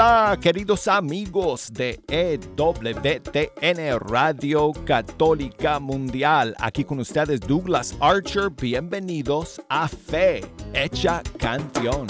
Hola, queridos amigos de EWTN Radio Católica Mundial. Aquí con ustedes Douglas Archer. Bienvenidos a Fe Hecha Canción.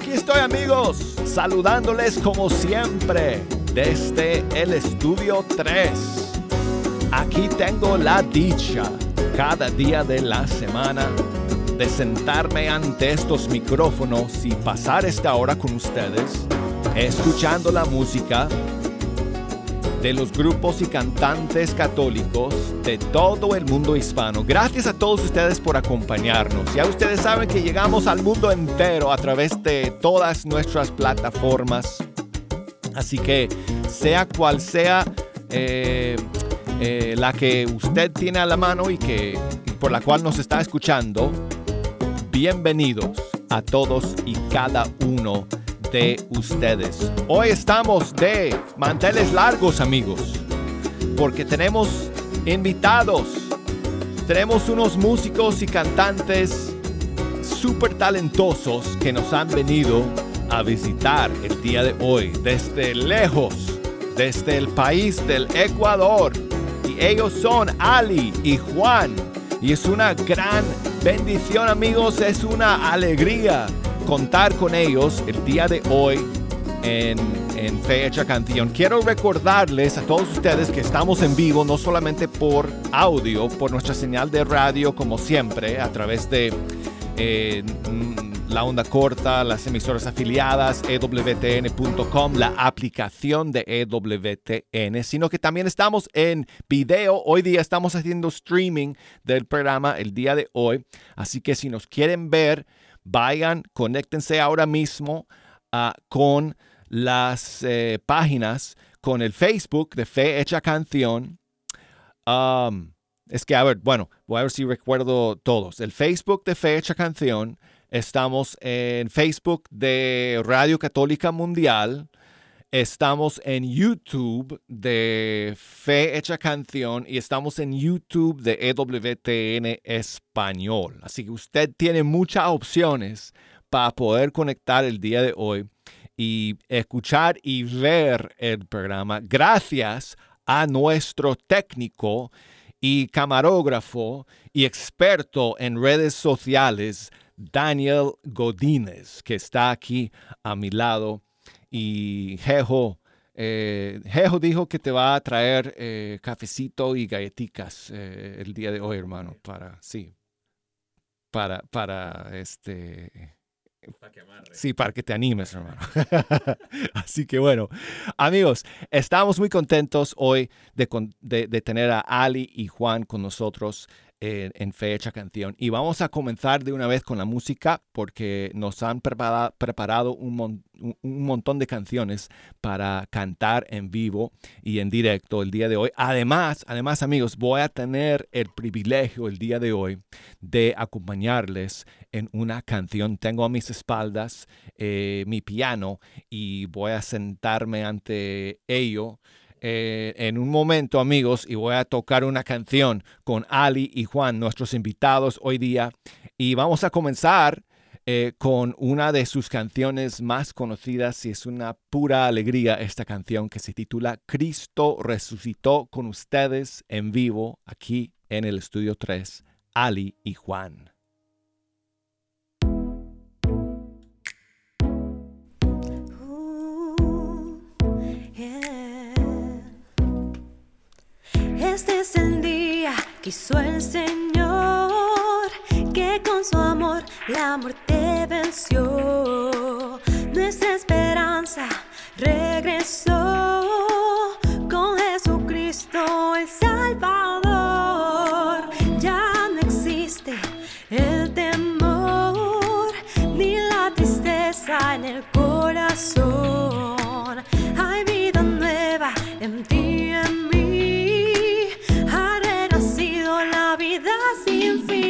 Aquí estoy amigos saludándoles como siempre desde el estudio 3. Aquí tengo la dicha cada día de la semana de sentarme ante estos micrófonos y pasar esta hora con ustedes, escuchando la música de los grupos y cantantes católicos de todo el mundo hispano. Gracias a todos ustedes por acompañarnos. Ya ustedes saben que llegamos al mundo entero a través de todas nuestras plataformas. Así que sea cual sea eh, eh, la que usted tiene a la mano y que por la cual nos está escuchando, bienvenidos a todos y cada uno de ustedes. Hoy estamos de manteles largos, amigos, porque tenemos invitados. Tenemos unos músicos y cantantes súper talentosos que nos han venido a visitar el día de hoy desde lejos, desde el país del Ecuador. Y ellos son Ali y Juan. Y es una gran bendición amigos, es una alegría contar con ellos el día de hoy en, Fecha Canción. Quiero recordarles a todos ustedes que estamos en vivo, no solamente por audio, por nuestra señal de radio, como siempre, a través de eh, mm, la onda corta, las emisoras afiliadas, ewtn.com, la aplicación de EWTN, sino que también estamos en video. Hoy día estamos haciendo streaming del programa el día de hoy. Así que si nos quieren ver, vayan, conéctense ahora mismo ah, con las eh, páginas, con el Facebook de Fe Hecha Canción. es que, a ver, bueno, voy a ver si recuerdo todos. El Facebook de Fe Hecha Canción. Estamos en Facebook de Radio Católica Mundial. Estamos en YouTube de Fe Hecha Canción y estamos en YouTube de EWTN Español. Así que usted tiene muchas opciones para poder conectar el día de hoy y escuchar y ver el programa gracias a nuestro técnico y camarógrafo y experto en redes sociales, Daniel Godínez, que está aquí a mi lado y Jejo, eh, Jejo dijo que te va a traer eh, cafecito y galletitas eh, el día de hoy, hermano, para, sí, para, para, este... Para que sí, para que te animes, hermano. Así que bueno, amigos, estamos muy contentos hoy de, de, de tener a Ali y Juan con nosotros en, fecha canción. Y vamos a comenzar de una vez con la música porque nos han preparado, un, montón de canciones para cantar en vivo y en directo el día de hoy. Además, además amigos, voy a tener el privilegio el día de hoy de acompañarles en una canción. Tengo a mis espaldas eh, mi piano y voy a sentarme ante ello eh, en un momento, amigos, y voy a tocar una canción con Ali y Juan, nuestros invitados hoy día. Y vamos a comenzar eh, con una de sus canciones más conocidas y es una pura alegría esta canción que se titula Cristo resucitó con ustedes en vivo aquí en el estudio 3, Ali y Juan. Hizo el Señor, que con su amor la muerte venció. Nuestra esperanza regresó seem free.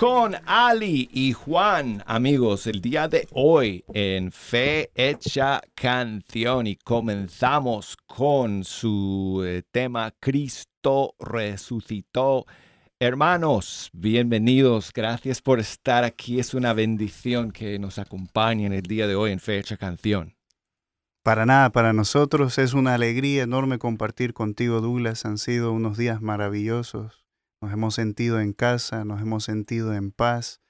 Con Ali y Juan, amigos, el día de hoy en Fe Hecha Canción y comenzamos con su eh, tema Cristo resucitó. Hermanos, bienvenidos, gracias por estar aquí. Es una bendición que nos acompañen el día de hoy en Fe Hecha Canción. Para nada, para nosotros es una alegría enorme compartir contigo, Douglas. Han sido unos días maravillosos. Nos hemos sentido en casa, nos hemos sentido en paz.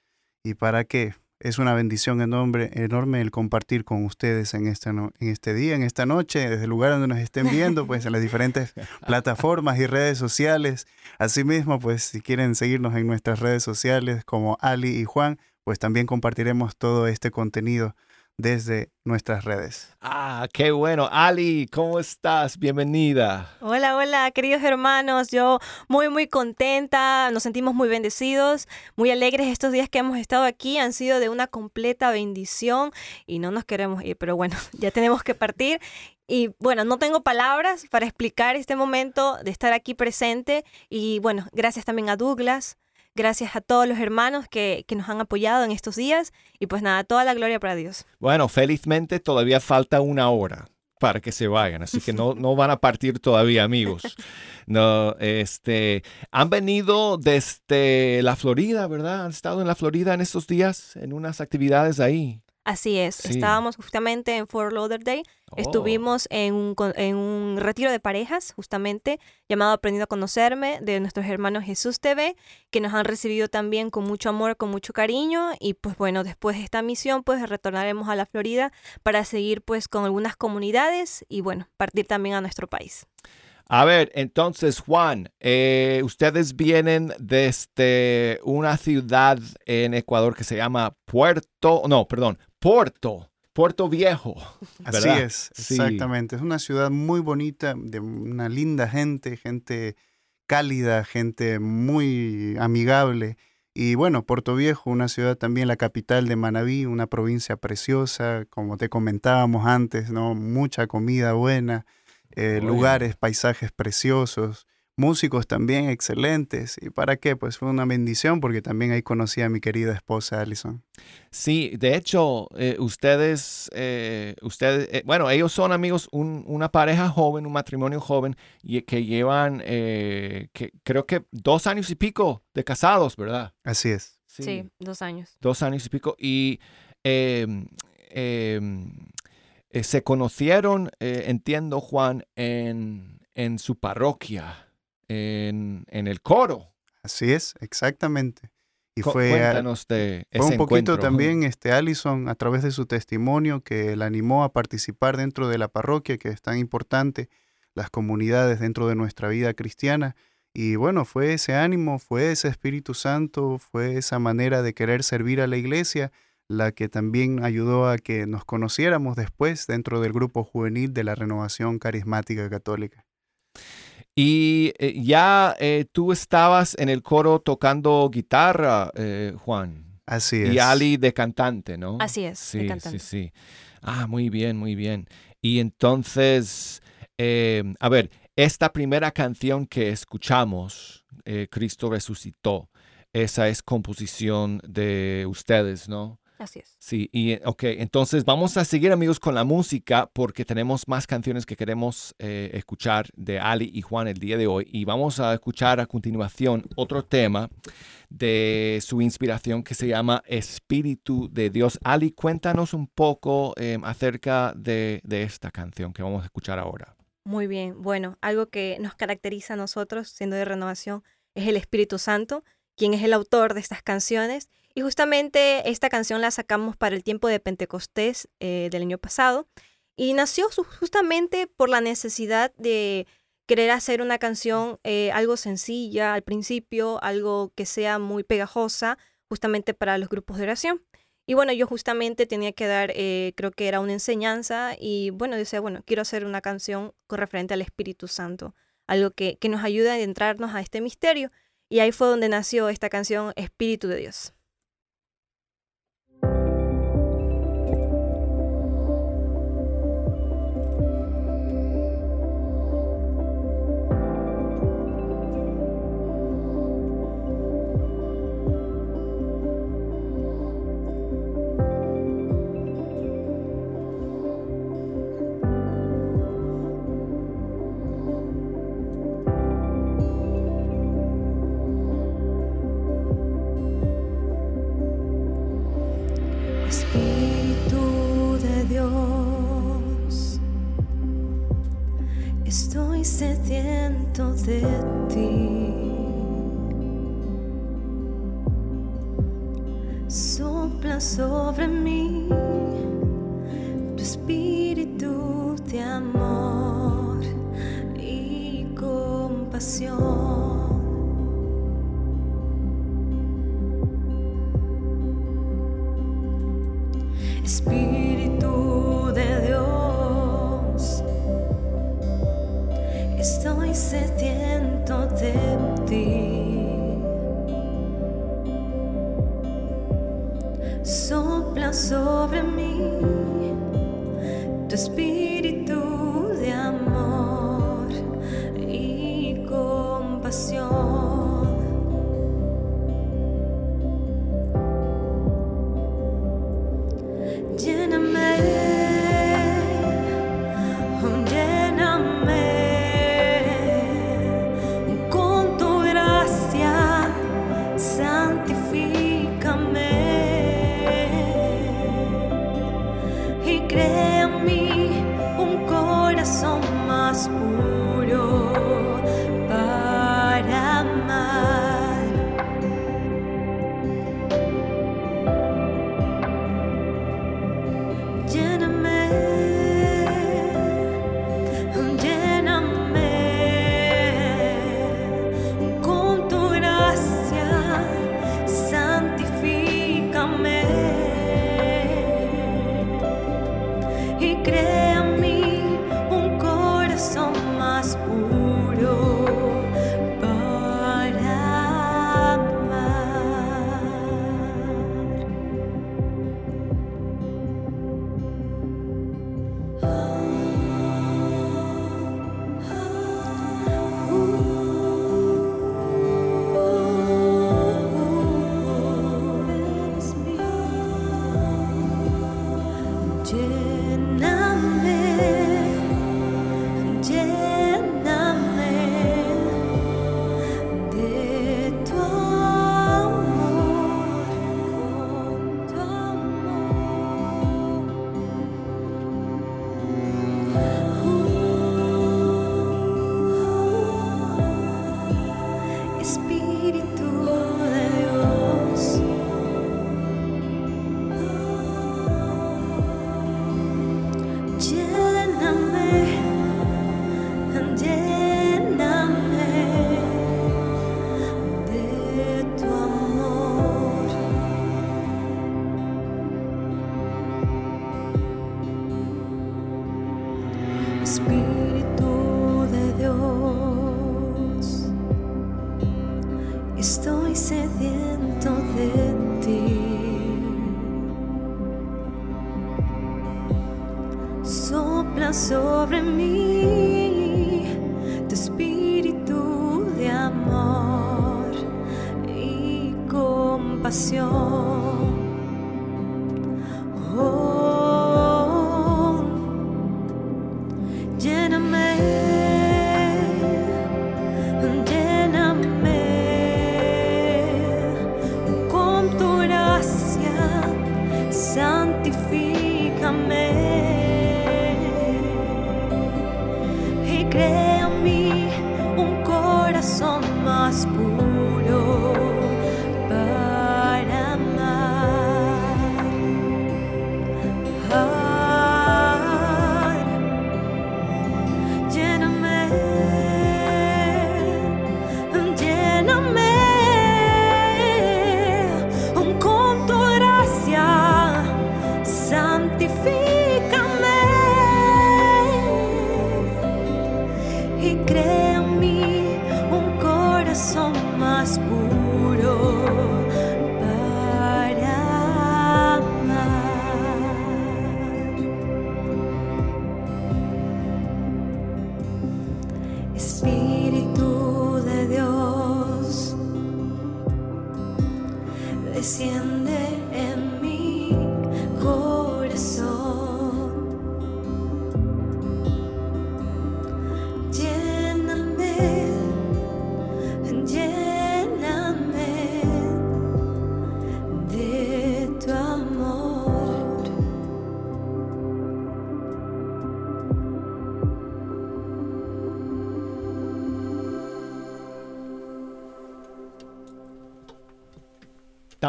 ¿Y para qué? Es una bendición enorme, enorme el compartir con ustedes en, esta no- en este día, en esta noche, desde el lugar donde nos estén viendo, pues en las diferentes plataformas y redes sociales. Asimismo, pues si quieren seguirnos en nuestras redes sociales como Ali y Juan, pues también compartiremos todo este contenido desde nuestras redes. Ah, qué bueno. Ali, ¿cómo estás? Bienvenida. Hola, hola, queridos hermanos. Yo muy, muy contenta. Nos sentimos muy bendecidos, muy alegres. Estos días que hemos estado aquí han sido de una completa bendición y no nos queremos ir, pero bueno, ya tenemos que partir. Y bueno, no tengo palabras para explicar este momento de estar aquí presente. Y bueno, gracias también a Douglas. Gracias a todos los hermanos que, que nos han apoyado en estos días. Y pues nada, toda la gloria para Dios. Bueno, felizmente todavía falta una hora para que se vayan, así que no, no van a partir todavía, amigos. No, este, han venido desde la Florida, ¿verdad? Han estado en la Florida en estos días, en unas actividades ahí. Así es, Sí. estábamos justamente en Fort Lauderdale. Oh, Estuvimos en un, en un retiro de parejas, justamente, llamado Aprendiendo a Conocerme, de nuestros hermanos Jesús TV, que nos han recibido también con mucho amor, con mucho cariño. Y pues bueno, después de esta misión, pues retornaremos a la Florida para seguir pues con algunas comunidades y bueno, partir también a nuestro país. A ver, entonces, Juan, eh, ustedes vienen desde una ciudad en Ecuador que se llama Puerto, no, perdón, Puerto, Puerto Viejo. Así es, Sí. exactamente. Es una ciudad muy bonita, de una linda gente, gente cálida, gente muy amigable. Y bueno, Puerto Viejo, una ciudad también, la capital de Manabí, una provincia preciosa, como te comentábamos antes, ¿no? Mucha comida buena, eh, lugares, paisajes preciosos, músicos también excelentes. ¿Y para qué? Pues fue una bendición porque también ahí conocí a mi querida esposa Alison. Sí, de hecho, eh, ustedes, eh, ustedes eh, bueno, ellos son amigos, un- una pareja joven, un matrimonio joven, y que llevan, eh, que, creo que dos años y pico de casados, ¿verdad? Así es. Sí, dos años. dos años y pico, y em, em, eh, se conocieron, eh, entiendo, Juan, en, en su parroquia, en, en el coro. Así es, exactamente. Y Cu- fue, Cuéntanos de fue ese un poquito encuentro. también este Allison a través de su testimonio que la animó a participar dentro de la parroquia, que es tan importante, las comunidades dentro de nuestra vida cristiana. Y bueno, fue ese ánimo, fue ese Espíritu Santo, fue esa manera de querer servir a la iglesia la que también ayudó a que nos conociéramos después dentro del grupo juvenil de la Renovación Carismática Católica. Y eh, ya eh, tú estabas en el coro tocando guitarra, eh, Juan, Así es. y Ali de cantante, ¿no? Así es, de Sí, cantante. sí, sí. Ah, muy bien, muy bien. Y entonces, eh, a ver, esta primera canción que escuchamos, eh, Cristo resucitó, esa es composición de ustedes, ¿no? Así es. Sí, y eh, ok, entonces vamos a seguir amigos con la música porque tenemos más canciones que queremos eh, escuchar de Ali y Juan el día de hoy y vamos a escuchar a continuación otro tema de su inspiración que se llama Espíritu de Dios. Ali, cuéntanos un poco eh, acerca de, de esta canción que vamos a escuchar ahora. Muy bien. Bueno, algo que nos caracteriza a nosotros, siendo de renovación, es el Espíritu Santo, quien es el autor de estas canciones. Y justamente esta canción la sacamos para el tiempo de Pentecostés eh, del año pasado. Y nació justamente por la necesidad de querer hacer una canción eh, algo sencilla al principio, algo que sea muy pegajosa, justamente para los grupos de oración. Y bueno, yo justamente tenía que dar, eh, creo que era una enseñanza, y bueno, decía, bueno, quiero hacer una canción con referente al Espíritu Santo, algo que, que nos ayude a adentrarnos a este misterio. Y ahí fue donde nació esta canción Espíritu de Dios. Sobre mí tu espíritu de amor y compasión.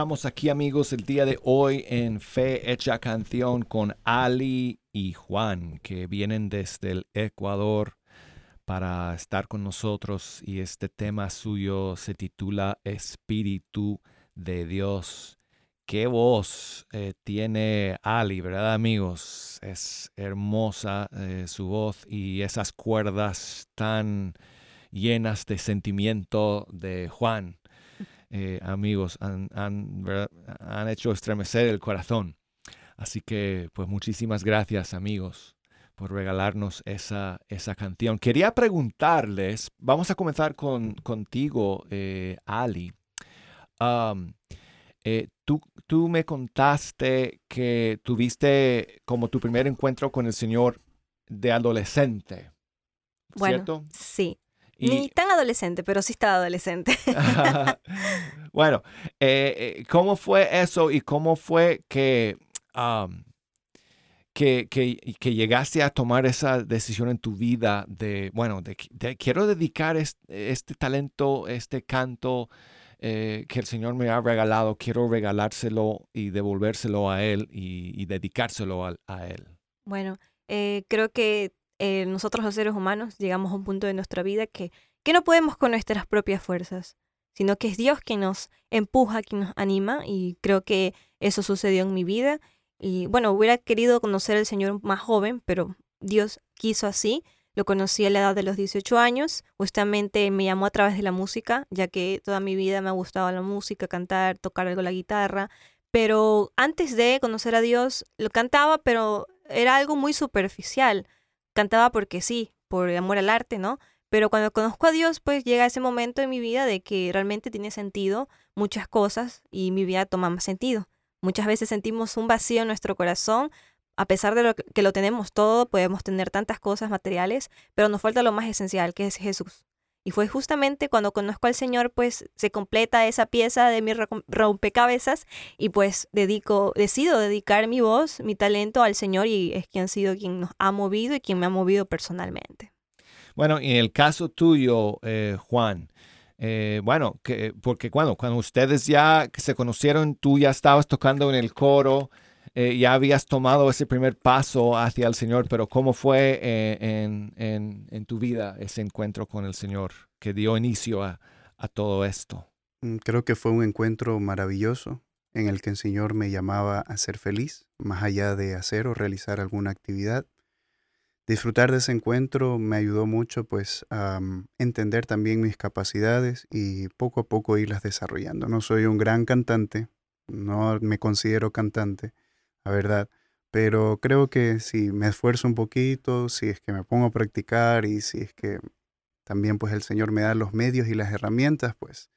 Estamos aquí amigos el día de hoy en Fe Hecha Canción con Ali y Juan que vienen desde el Ecuador para estar con nosotros y este tema suyo se titula Espíritu de Dios. Qué voz eh, tiene Ali, ¿verdad amigos? Es hermosa eh, su voz y esas cuerdas tan llenas de sentimiento de Juan eh, amigos, han, han, han hecho estremecer el corazón. Así que, pues muchísimas gracias, amigos, por regalarnos esa, esa canción. Quería preguntarles, vamos a comenzar con, contigo, eh, Ali. Um, eh, tú, tú me contaste que tuviste como tu primer encuentro con el Señor de adolescente, Bueno, ¿cierto? sí. Y- Ni tan adolescente, pero sí estaba adolescente. bueno, eh, eh, ¿cómo fue eso y cómo fue que, que, que, que llegaste a tomar esa decisión en tu vida de, bueno, de, de quiero dedicar es- este, talento, este canto eh, que el Señor me ha regalado, quiero regalárselo y devolvérselo a Él y, y dedicárselo a, a Él? Bueno, eh, creo que eh, nosotros los seres humanos llegamos a un punto de nuestra vida que, que no podemos con nuestras propias fuerzas, sino que es Dios quien nos empuja, quien nos anima y creo que eso sucedió en mi vida. Y bueno, hubiera querido conocer al Señor más joven, pero Dios quiso así. Lo conocí a la edad de los 18 años. Justamente me llamó a través de la música, ya que toda mi vida me ha gustado la música, cantar, tocar algo la guitarra. Pero antes de conocer a Dios, lo cantaba, pero era algo muy superficial. Cantaba porque sí, por amor al arte, ¿no? Pero cuando conozco a Dios, pues llega ese momento en mi vida de que realmente tiene sentido muchas cosas y mi vida toma más sentido. Muchas veces sentimos un vacío en nuestro corazón, a pesar de lo que, lo tenemos todo, podemos tener tantas cosas materiales, pero nos falta lo más esencial, que es Jesús. Y fue justamente cuando conozco al Señor, pues se completa esa pieza de mi rompecabezas y pues dedico, decido dedicar mi voz, mi talento al Señor y es quien ha sido quien nos ha movido y quien me ha movido personalmente. Bueno, en el caso tuyo, eh, Juan, eh, bueno, que, porque cuando, cuando ustedes ya se conocieron, tú ya estabas tocando en el coro, eh, ya habías tomado ese primer paso hacia el Señor, pero ¿cómo fue eh, en, en- en tu vida ese encuentro con el Señor que dio inicio a, a todo esto? Mm, Creo que fue un encuentro maravilloso en el que el Señor me llamaba a ser feliz, más allá de hacer o realizar alguna actividad. disfrutar de ese encuentro me ayudó mucho pues a mm, entender también mis capacidades y poco a poco irlas desarrollando. No soy un gran cantante, no me considero cantante, la verdad, pero creo que si me esfuerzo un poquito, si es que me pongo a practicar y si es que también pues el Señor me da los medios y las herramientas, pues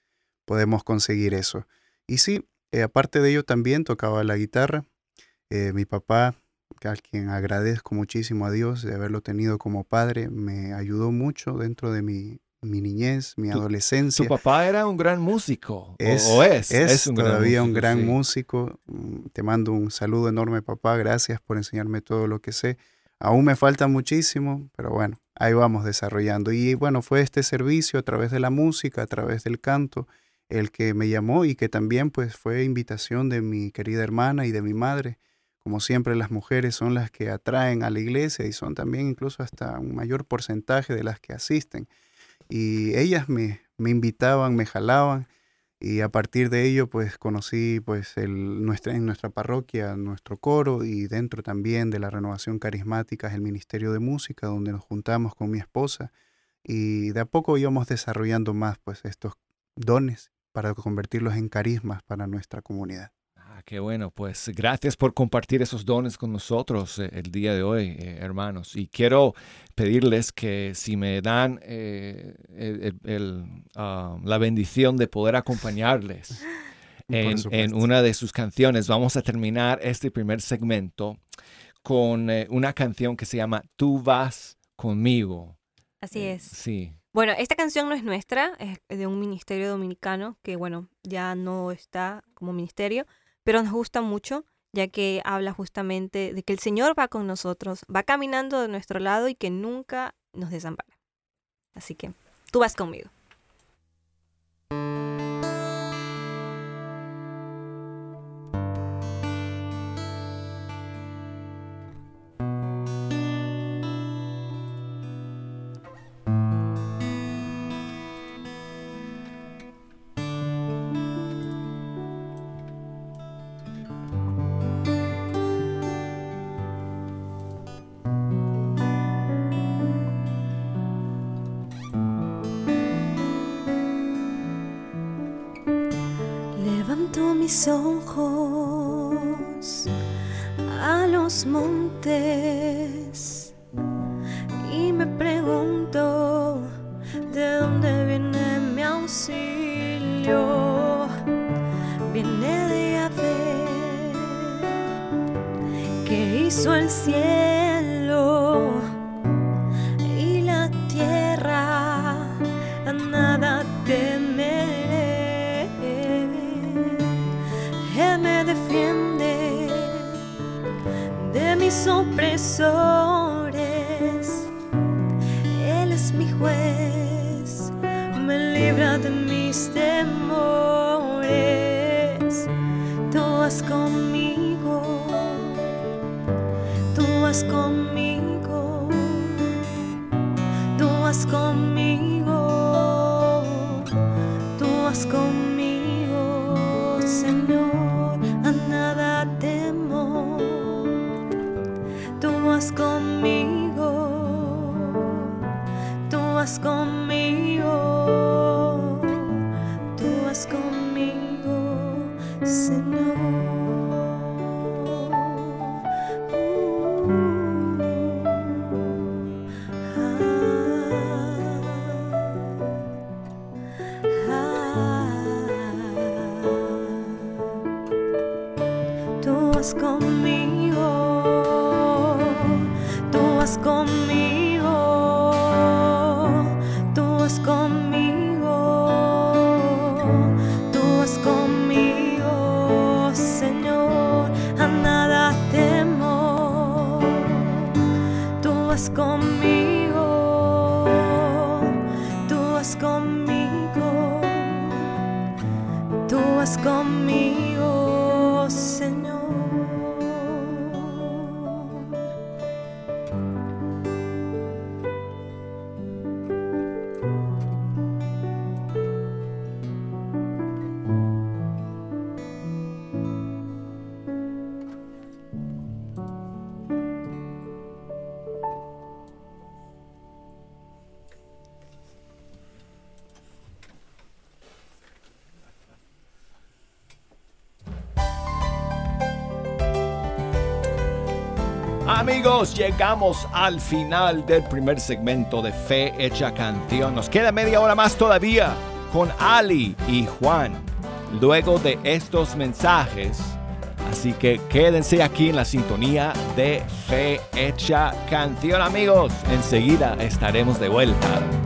podemos conseguir eso. Y sí, eh, aparte de ello también tocaba la guitarra. Eh, mi papá, a quien agradezco muchísimo a Dios de haberlo tenido como padre, me ayudó mucho dentro de mi, mi niñez, mi adolescencia. Tu papá era un gran músico, es, o, es, es, todavía un gran músico. Mm, te mando un saludo enorme, papá. Gracias por enseñarme todo lo que sé. Aún me falta muchísimo, pero bueno, ahí vamos desarrollando. Y bueno, fue este servicio a través de la música, a través del canto, el que me llamó y que también pues fue invitación de mi querida hermana y de mi madre. Como siempre las mujeres son las que atraen a la iglesia y son también incluso hasta un mayor porcentaje de las que asisten. Y ellas me, me invitaban, me jalaban y a partir de ello pues conocí pues el, nuestra, en nuestra parroquia nuestro coro y dentro también de la renovación carismática el Ministerio de Música donde nos juntamos con mi esposa y de a poco íbamos desarrollando más pues estos dones para convertirlos en carismas para nuestra comunidad. Ah, qué bueno, pues gracias por compartir esos dones con nosotros eh, el día de hoy, eh, hermanos. Y quiero pedirles que si me dan eh, ah, la bendición de poder acompañarles en, en, una de sus canciones, vamos a terminar este primer segmento con una canción que se llama Tú vas conmigo. Así es. Sí. Bueno, esta canción no es nuestra, es de un ministerio dominicano que, bueno, ya no está como ministerio, pero nos gusta mucho ya que habla justamente de que el Señor va con nosotros, va caminando de nuestro lado y que nunca nos desampara. Así que tú vas conmigo. Mis ojos a los montes y me pregunto de dónde viene mi auxilio. Viene de Yahvé que hizo el cielo conmigo, llegamos al final del primer segmento de Fe Hecha Canción. Nos queda media hora más todavía con Ali y Juan. Luego de estos mensajes, Así que quédense aquí en la sintonía de Fe Hecha Canción, amigos. Enseguida estaremos de vuelta.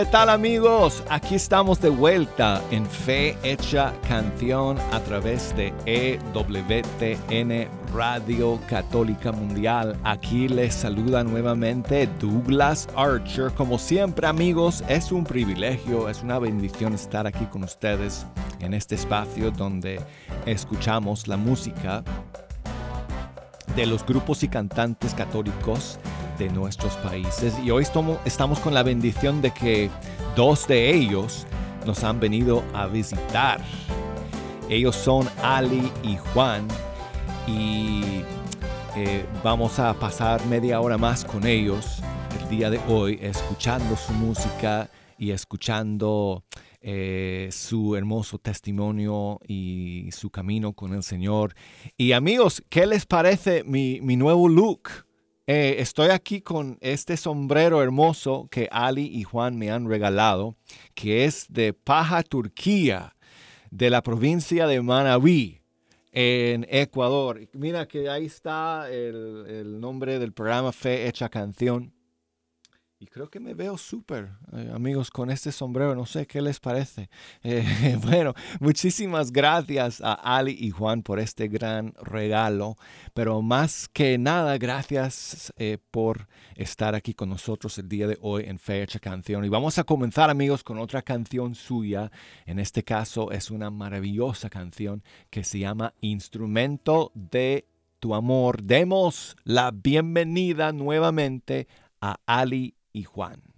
¿Qué tal amigos? Aquí estamos de vuelta en Fe Hecha Canción a través de EWTN Radio Católica Mundial. Aquí les saluda nuevamente Douglas Archer. Como siempre amigos, es un privilegio, es una bendición estar aquí con ustedes en este espacio donde escuchamos la música de los grupos y cantantes católicos de nuestros países. Y hoy estamos con la bendición de que dos de ellos nos han venido a visitar. Ellos son Ali y Juan y eh, vamos a pasar media hora más con ellos el día de hoy escuchando su música y escuchando eh, su hermoso testimonio y su camino con el Señor. Y amigos, ¿qué les parece mi, mi nuevo look? Eh, estoy aquí con este sombrero hermoso que Ali y Juan me han regalado, que es de paja Turquía, de la provincia de Manabí, en Ecuador. Mira que ahí está el, el nombre del programa Fe Hecha Canción. Y creo que me veo súper, eh, amigos, con este sombrero. No sé qué les parece. Eh, bueno, muchísimas gracias a Ali y Juan por este gran regalo. Pero más que nada, gracias eh, por estar aquí con nosotros el día de hoy en Fecha Canción. Y vamos a comenzar, amigos, con otra canción suya. En este caso es una maravillosa canción que se llama Instrumento de tu amor. Demos la bienvenida nuevamente a Ali y Juan.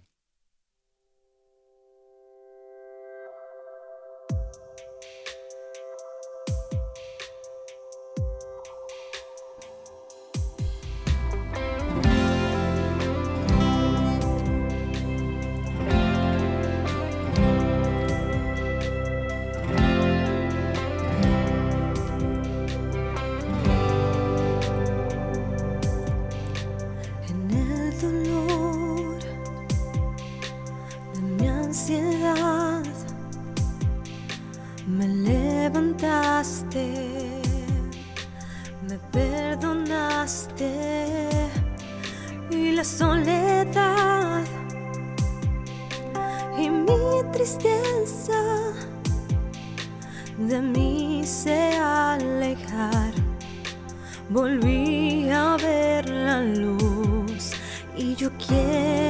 Volví a ver la luz y yo quiero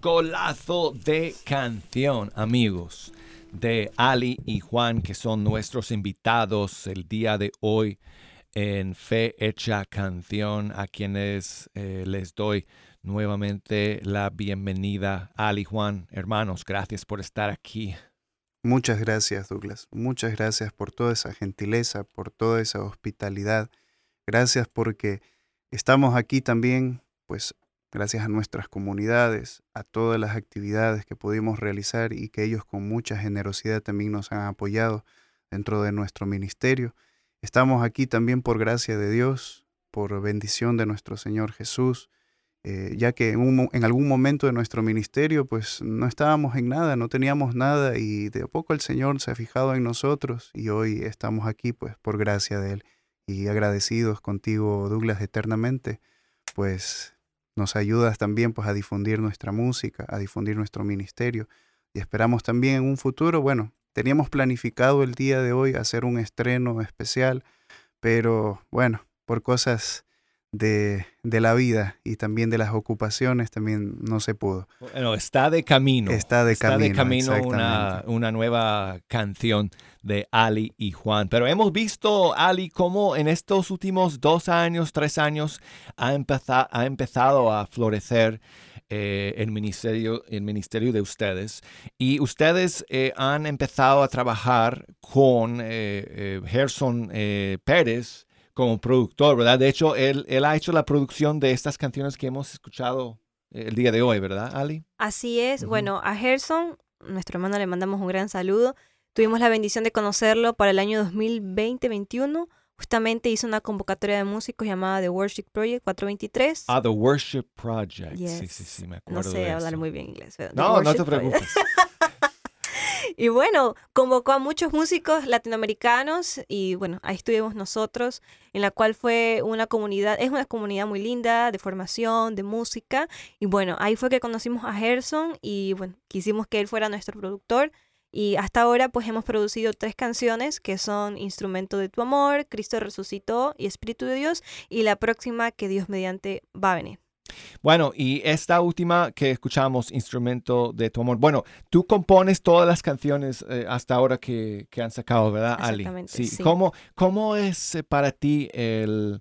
golazo de canción, amigos, de Ali y Juan, que son nuestros invitados el día de hoy en Fe Hecha Canción, a quienes eh, les doy nuevamente la bienvenida. Ali, Juan, hermanos, gracias por estar aquí. Muchas gracias, Douglas. Muchas gracias por toda esa gentileza, por toda esa hospitalidad. Gracias porque estamos aquí también, pues gracias a nuestras comunidades, a todas las actividades que pudimos realizar y que ellos con mucha generosidad también nos han apoyado dentro de nuestro ministerio. Estamos aquí también por gracia de Dios, por bendición de nuestro Señor Jesús, eh, ya que en, en algún momento de nuestro ministerio pues no estábamos en nada, no teníamos nada y de a poco el Señor se ha fijado en nosotros y hoy estamos aquí pues por gracia de Él y agradecidos contigo Douglas eternamente, pues nos ayudas también pues a difundir nuestra música, a difundir nuestro ministerio. Y esperamos también en un futuro, bueno, teníamos planificado el día de hoy hacer un estreno especial, pero bueno, por cosas de, de la vida y también de las ocupaciones también no se pudo. Bueno, está de camino. Está de Está de camino, camino una, una nueva canción de Ali y Juan. Pero hemos visto, Ali, cómo en estos últimos dos años, tres años, ha, empeza- ha empezado a florecer eh, el, ministerio, el ministerio de ustedes. Y ustedes eh, han empezado a trabajar con eh, eh, Gerson eh, Pérez como productor, ¿verdad? De hecho, él, él ha hecho la producción de estas canciones que hemos escuchado eh, el día de hoy, ¿verdad, Ali? Así es. Ujú. Bueno, a Gerson, nuestro hermano, le mandamos un gran saludo. Tuvimos la bendición de conocerlo para el año 2020-21. Justamente hizo una convocatoria de músicos llamada The Worship Project 423. Ah, The Worship Project. Sí, Yes. sí, sí, me no acuerdo sé de hablar eso. muy bien inglés. pero No, no te preocupes. Y bueno, convocó a muchos músicos latinoamericanos y bueno, ahí estuvimos nosotros, en la cual fue una comunidad, es una comunidad muy linda de formación, de música. Y bueno, ahí fue que conocimos a Gerson y bueno, quisimos que él fuera nuestro productor. Y hasta ahora pues hemos producido tres canciones que son Instrumento de tu amor, Cristo resucitó y Espíritu de Dios. Y la próxima que Dios mediante va a venir. Bueno, y esta última que escuchamos, Instrumento de tu Amor. Bueno, tú compones todas las canciones eh, hasta ahora que, que han sacado, ¿verdad, Ali? Exactamente, Sí. sí. ¿Cómo, cómo es eh, para ti el,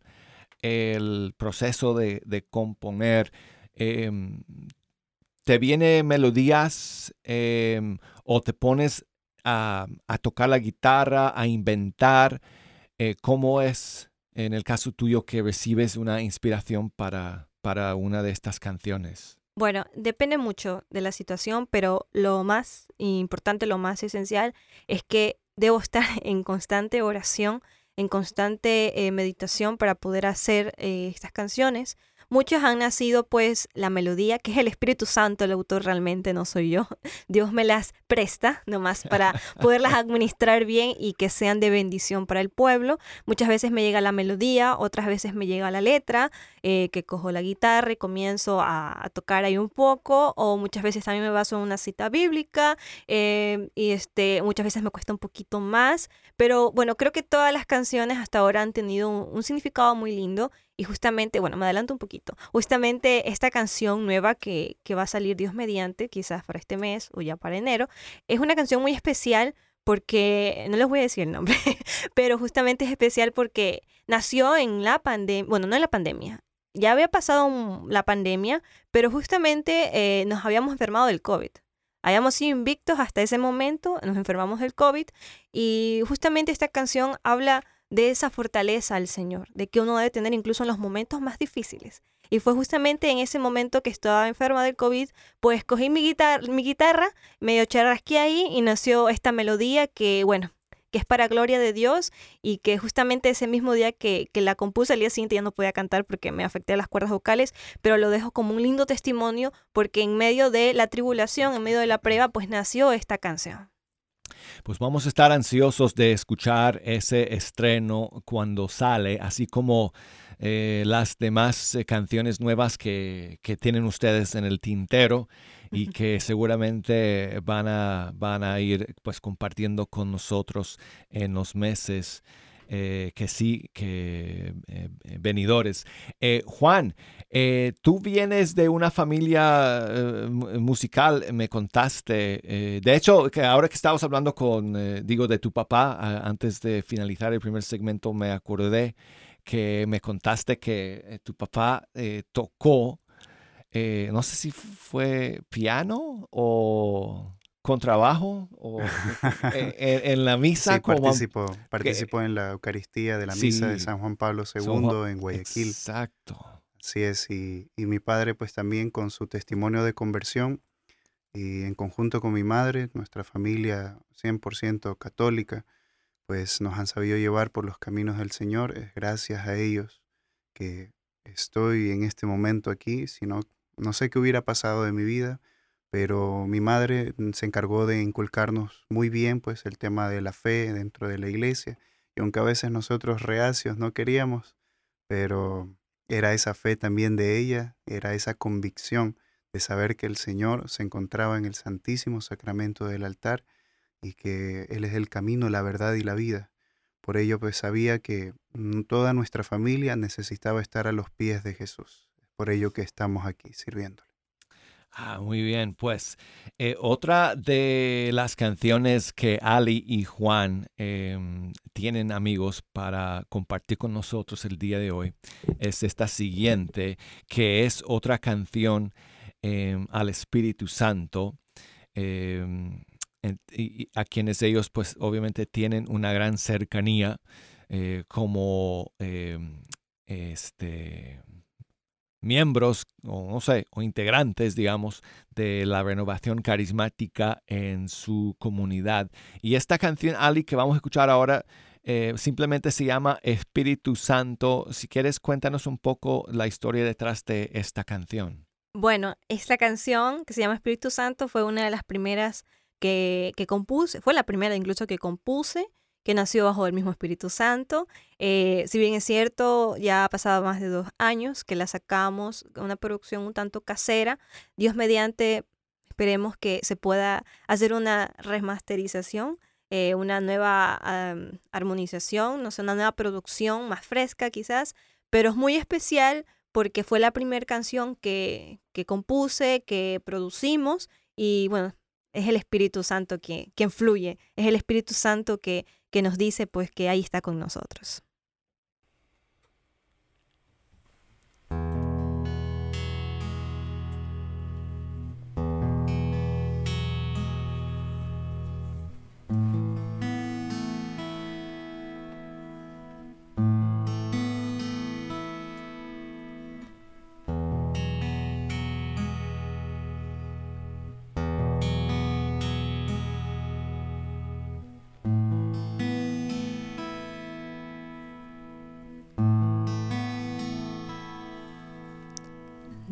el proceso de, de componer? Em, ¿te viene melodías em, o te pones a, tocar la guitarra, a inventar? Eh, ¿Cómo es en el caso tuyo que recibes una inspiración para, para una de estas canciones? Bueno, depende mucho de la situación, pero lo más importante, lo más esencial es que debo estar en constante oración, en constante eh, meditación para poder hacer eh, estas canciones, Muchos han nacido pues la melodía, que es el Espíritu Santo, el autor realmente no soy yo. Dios me las presta nomás para poderlas administrar bien y que sean de bendición para el pueblo. Muchas veces me llega la melodía, otras veces me llega la letra, eh, que cojo la guitarra y comienzo a, tocar ahí un poco, o muchas veces también me baso en una cita bíblica eh, y este, muchas veces me cuesta un poquito más, pero bueno, creo que todas las canciones hasta ahora han tenido un significado muy lindo y justamente, bueno, me adelanto un poquito, justamente esta canción nueva que, que va a salir Dios mediante, quizás para este mes o ya para enero, es una canción muy especial porque, no les voy a decir el nombre, pero justamente es especial porque nació en la pandemia, bueno, no en la pandemia, ya había pasado la pandemia, pero justamente eh, nos habíamos enfermado del COVID. Habíamos sido invictos hasta ese momento, nos enfermamos del COVID y justamente esta canción habla de esa fortaleza al Señor, de que uno debe tener incluso en los momentos más difíciles. Y fue justamente en ese momento que estaba enferma del COVID, pues cogí mi, guitarra, mi guitarra, medio charrasqué ahí y nació esta melodía que, bueno, que es para gloria de Dios y que justamente ese mismo día que, que la compuse, el día siguiente ya no podía cantar porque me afecté a las cuerdas vocales, pero lo dejo como un lindo testimonio porque en medio de la tribulación, en medio de la prueba, pues nació esta canción. Pues vamos a estar ansiosos de escuchar ese estreno cuando sale, así como eh, las demás eh, canciones nuevas que, que, tienen ustedes en el tintero y que seguramente van a, van a ir pues compartiendo con nosotros en los meses eh, que sí, que eh, eh, venidores. Juan, tú vienes de una familia musical, me contaste. de hecho, que ahora que estábamos hablando con, digo, de tu papá, antes de finalizar el primer segmento, me acordé que me contaste que tu papá tocó, no sé si fue piano o con trabajo o en, la misa. Sí, participó, participó en la Eucaristía de la misa de San Juan Pablo II en Guayaquil. Exacto. Así es, y, y, mi padre pues también con su testimonio de conversión y en conjunto con mi madre, nuestra familia 100% católica, pues nos han sabido llevar por los caminos del Señor. Es gracias a ellos que estoy en este momento aquí, si no, no sé qué hubiera pasado de mi vida pero mi madre mm, se encargó de inculcarnos muy bien pues el tema de la fe dentro de la iglesia y aunque a veces nosotros reacios no queríamos, pero era esa fe también de ella, era esa convicción de saber que el Señor se encontraba en el santísimo sacramento del altar y que Él es el camino, la verdad y la vida. Por ello pues sabía que mm, toda nuestra familia necesitaba estar a los pies de Jesús. Por ello que estamos aquí sirviendo. Ah, muy bien. Pues eh, otra de las canciones que Ali y Juan em, tienen amigos para compartir con nosotros el día de hoy es esta siguiente, que es otra canción em, al Espíritu Santo. Em, a quienes ellos pues obviamente tienen una gran cercanía eh, como este miembros o no sé, o integrantes, digamos, de la renovación carismática en su comunidad. Y esta canción, Ali, que vamos a escuchar ahora, eh, simplemente se llama Espíritu Santo. Si quieres, cuéntanos un poco la historia detrás de esta canción. Bueno, esta canción que se llama Espíritu Santo fue una de las primeras que, que compuse, fue la primera incluso que compuse que nació bajo el mismo Espíritu Santo. Eh, si bien es cierto, ya ha pasado más de dos años que la sacamos, una producción un tanto casera, Dios mediante, esperemos que se pueda hacer una remasterización, eh, una nueva armonización, no sé, una nueva producción más fresca quizás, pero es muy especial porque fue la primera canción que, que compuse, que producimos y bueno, es el Espíritu Santo que, que influye, es el Espíritu Santo que que nos dice pues que ahí está con nosotros.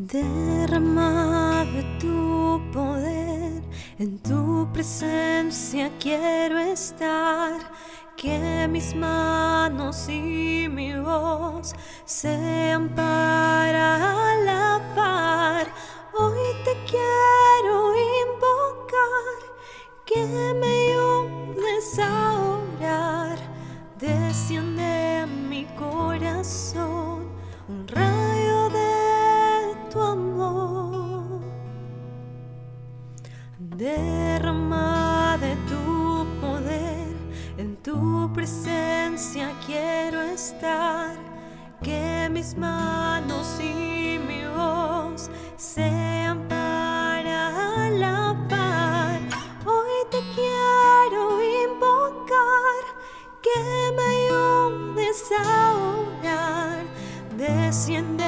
Derrama de tu poder, en tu presencia quiero estar. Que mis manos y mi voz sean para alabar. Hoy te quiero invocar, que me ayudes a orar. Desciende en mi corazón un rayo Derrama de tu poder, en tu presencia quiero estar. Que mis manos y mi voz sean para alabar. Hoy te quiero invocar, que me ayudes a orar. Desciende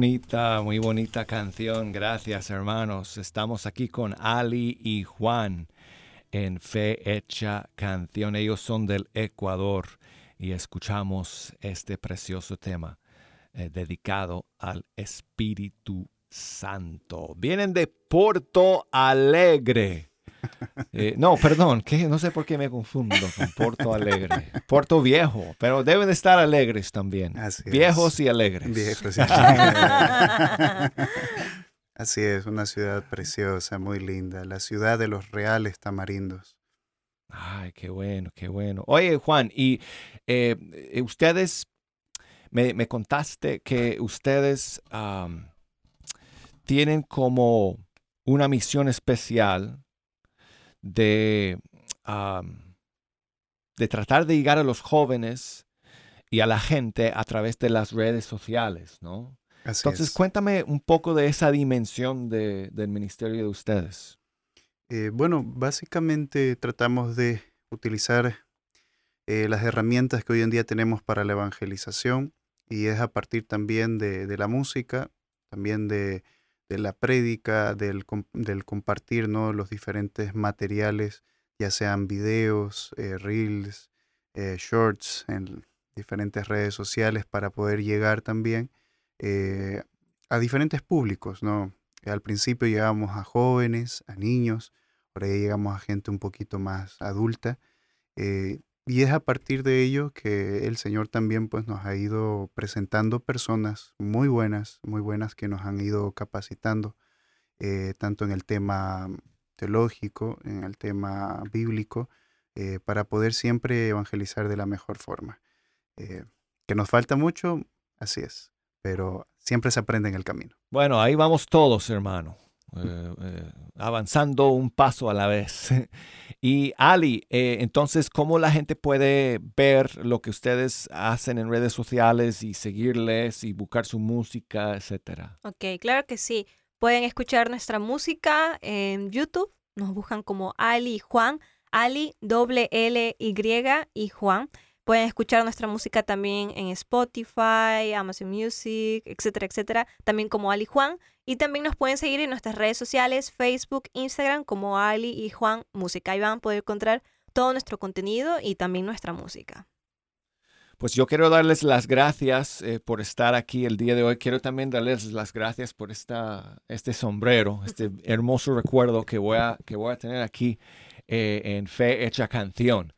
bonita, muy bonita canción. Gracias, hermanos. Estamos aquí con Ali y Juan en Fe Hecha Canción. Ellos son del Ecuador y escuchamos este precioso tema eh, dedicado al Espíritu Santo. Vienen de Porto Alegre. Eh, no, perdón, que no sé por qué me confundo con Porto Alegre. Porto Viejo, pero deben de estar alegres también. Así es. Viejos y alegres. Viejos, sí. Así es, una ciudad preciosa, muy linda, la ciudad de los reales tamarindos. Ay, qué bueno, qué bueno. Oye, Juan, y eh, eh, ustedes, me, me contaste que ustedes tienen como una misión especial de, de tratar de llegar a los jóvenes y a la gente a través de las redes sociales, ¿no? Así Entonces, es. cuéntame un poco de esa dimensión de- del ministerio de ustedes. Eh, bueno, básicamente tratamos de utilizar eh, las herramientas que hoy en día tenemos para la evangelización y es a partir también de, de la música, también de, de la prédica, del, del compartir ¿no? los diferentes materiales, ya sean videos, eh, reels, eh, shorts en diferentes redes sociales para poder llegar también eh, a diferentes públicos, ¿no? Al principio llegábamos a jóvenes, a niños, ahora ya llegamos a gente un poquito más adulta. Y es a partir de ello que el Señor también pues, nos ha ido presentando personas muy buenas, muy buenas que nos han ido capacitando, eh, tanto en el tema teológico, en el tema bíblico, eh, para poder siempre evangelizar de la mejor forma. Eh, que nos falta mucho, así es, pero siempre se aprende en el camino. Bueno, ahí vamos todos, hermano, eh, eh, avanzando un paso a la vez. y Ali, eh, entonces, ¿cómo la gente puede ver lo que ustedes hacen en redes sociales y seguirles y buscar su música, etcétera? Ok, claro que sí. Pueden escuchar nuestra música en YouTube. Nos buscan como Ali y Juan. Ali, doble L, Y y Juan. Pueden escuchar nuestra música también en Spotify, Amazon Music, etcétera, etcétera. También como Ali Juan. Y también nos pueden seguir en nuestras redes sociales, Facebook, Instagram, como Ali y Juan Música. Ahí van a poder encontrar todo nuestro contenido y también nuestra música. Pues yo quiero darles las gracias eh, por estar aquí el día de hoy. Quiero también darles las gracias por esta, este sombrero, este hermoso recuerdo que voy a, que voy a tener aquí eh, en Fe Hecha Canción.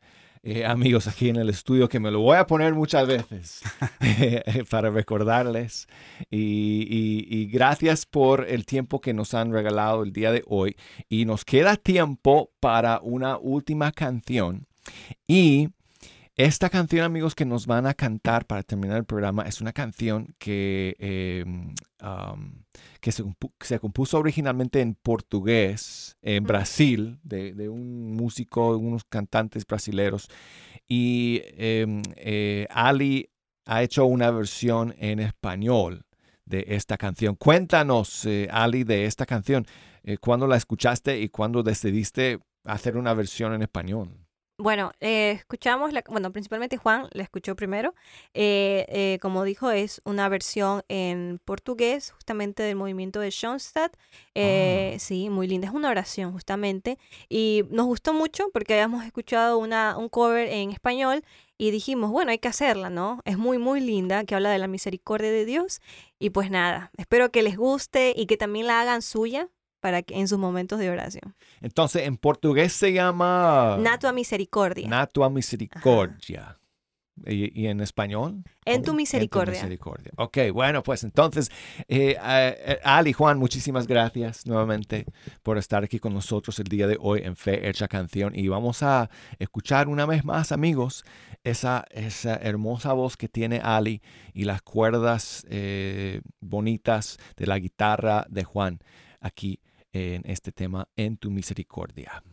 Eh, amigos aquí en el estudio que me lo voy a poner muchas veces para recordarles. Y, gracias por el tiempo que nos han regalado el día de hoy. Y nos queda tiempo para una última canción. Y esta canción, amigos, que nos van a cantar para terminar el programa es una canción que, em, que se, compuso originalmente en portugués, en Brasil, de, un músico, unos cantantes brasileros. Y em, eh, Ali ha hecho una versión en español de esta canción. Cuéntanos, eh, Ali, de esta canción. Eh, ¿Cuándo la escuchaste y cuándo decidiste hacer una versión en español? Bueno, eh, escuchamos, la, bueno, principalmente Juan la escuchó primero. Eh, eh, como dijo, es una versión en portugués, justamente del movimiento de Schoenstatt. Ah. Sí, muy linda, es una oración justamente. Y nos gustó mucho porque habíamos escuchado una, un cover en español y dijimos, bueno, hay que hacerla, ¿no? Es muy, muy linda, que habla de la misericordia de Dios. Y pues nada, espero que les guste y que también la hagan suya, para que, en sus momentos de oración. Entonces, en portugués se llama... Natua misericordia. Natua misericordia. ¿Y, en español? En tu misericordia. En tu misericordia. Ok, bueno, pues entonces, eh, eh, Ali, Juan, muchísimas gracias nuevamente por estar aquí con nosotros el día de hoy en Fe Hecha Canción. Y vamos a escuchar una vez más, amigos, esa, esa hermosa voz que tiene Ali y las cuerdas eh, bonitas de la guitarra de Juan aquí en este tema en tu misericordia.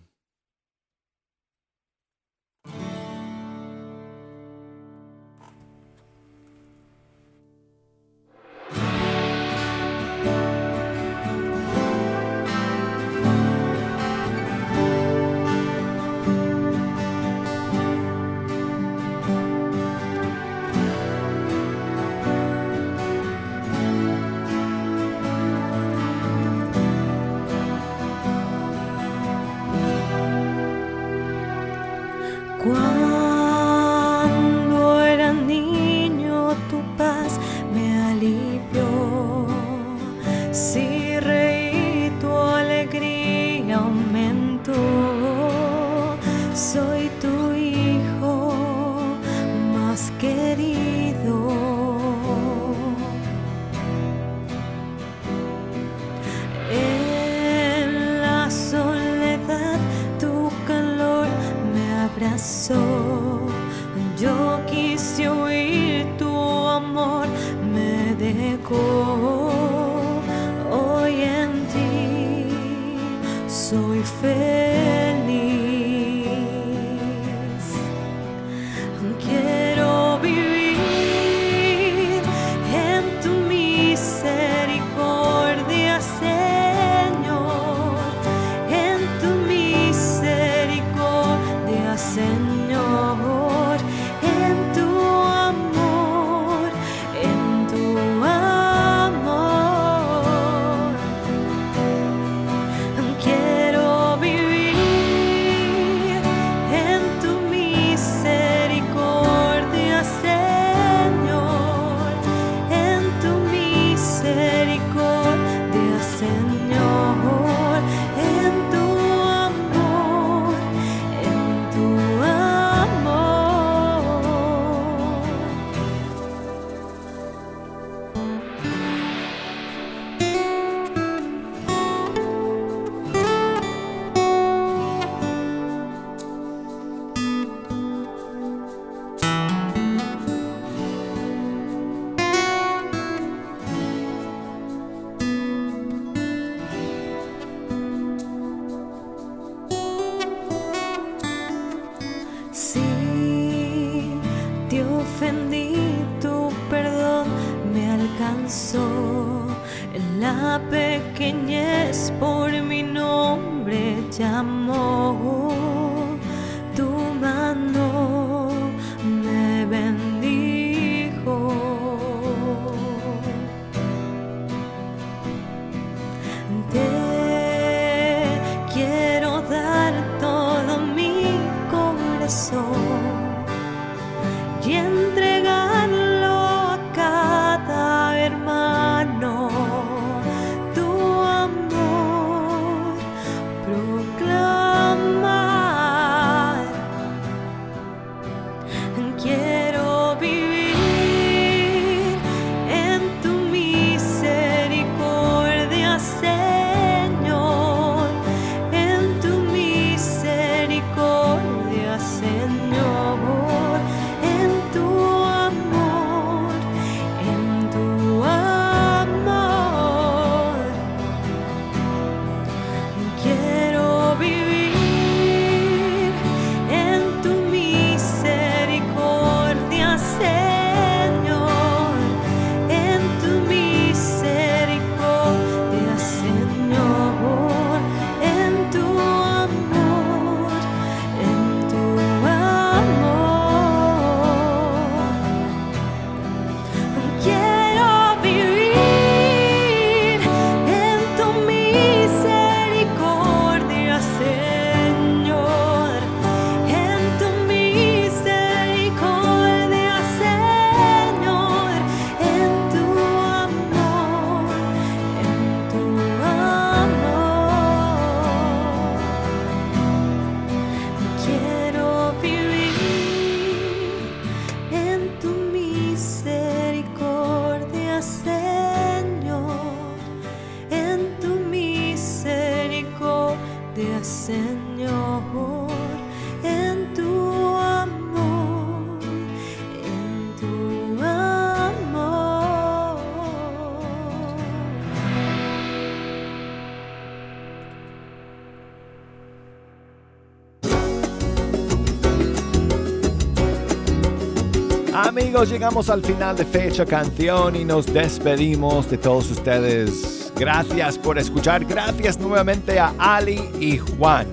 amigos, llegamos al final de Fecha Canción y nos despedimos de todos ustedes. Gracias por escuchar, gracias nuevamente a Ali y Juan.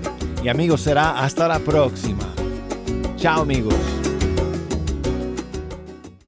Y amigos, será hasta la próxima. Chao amigos.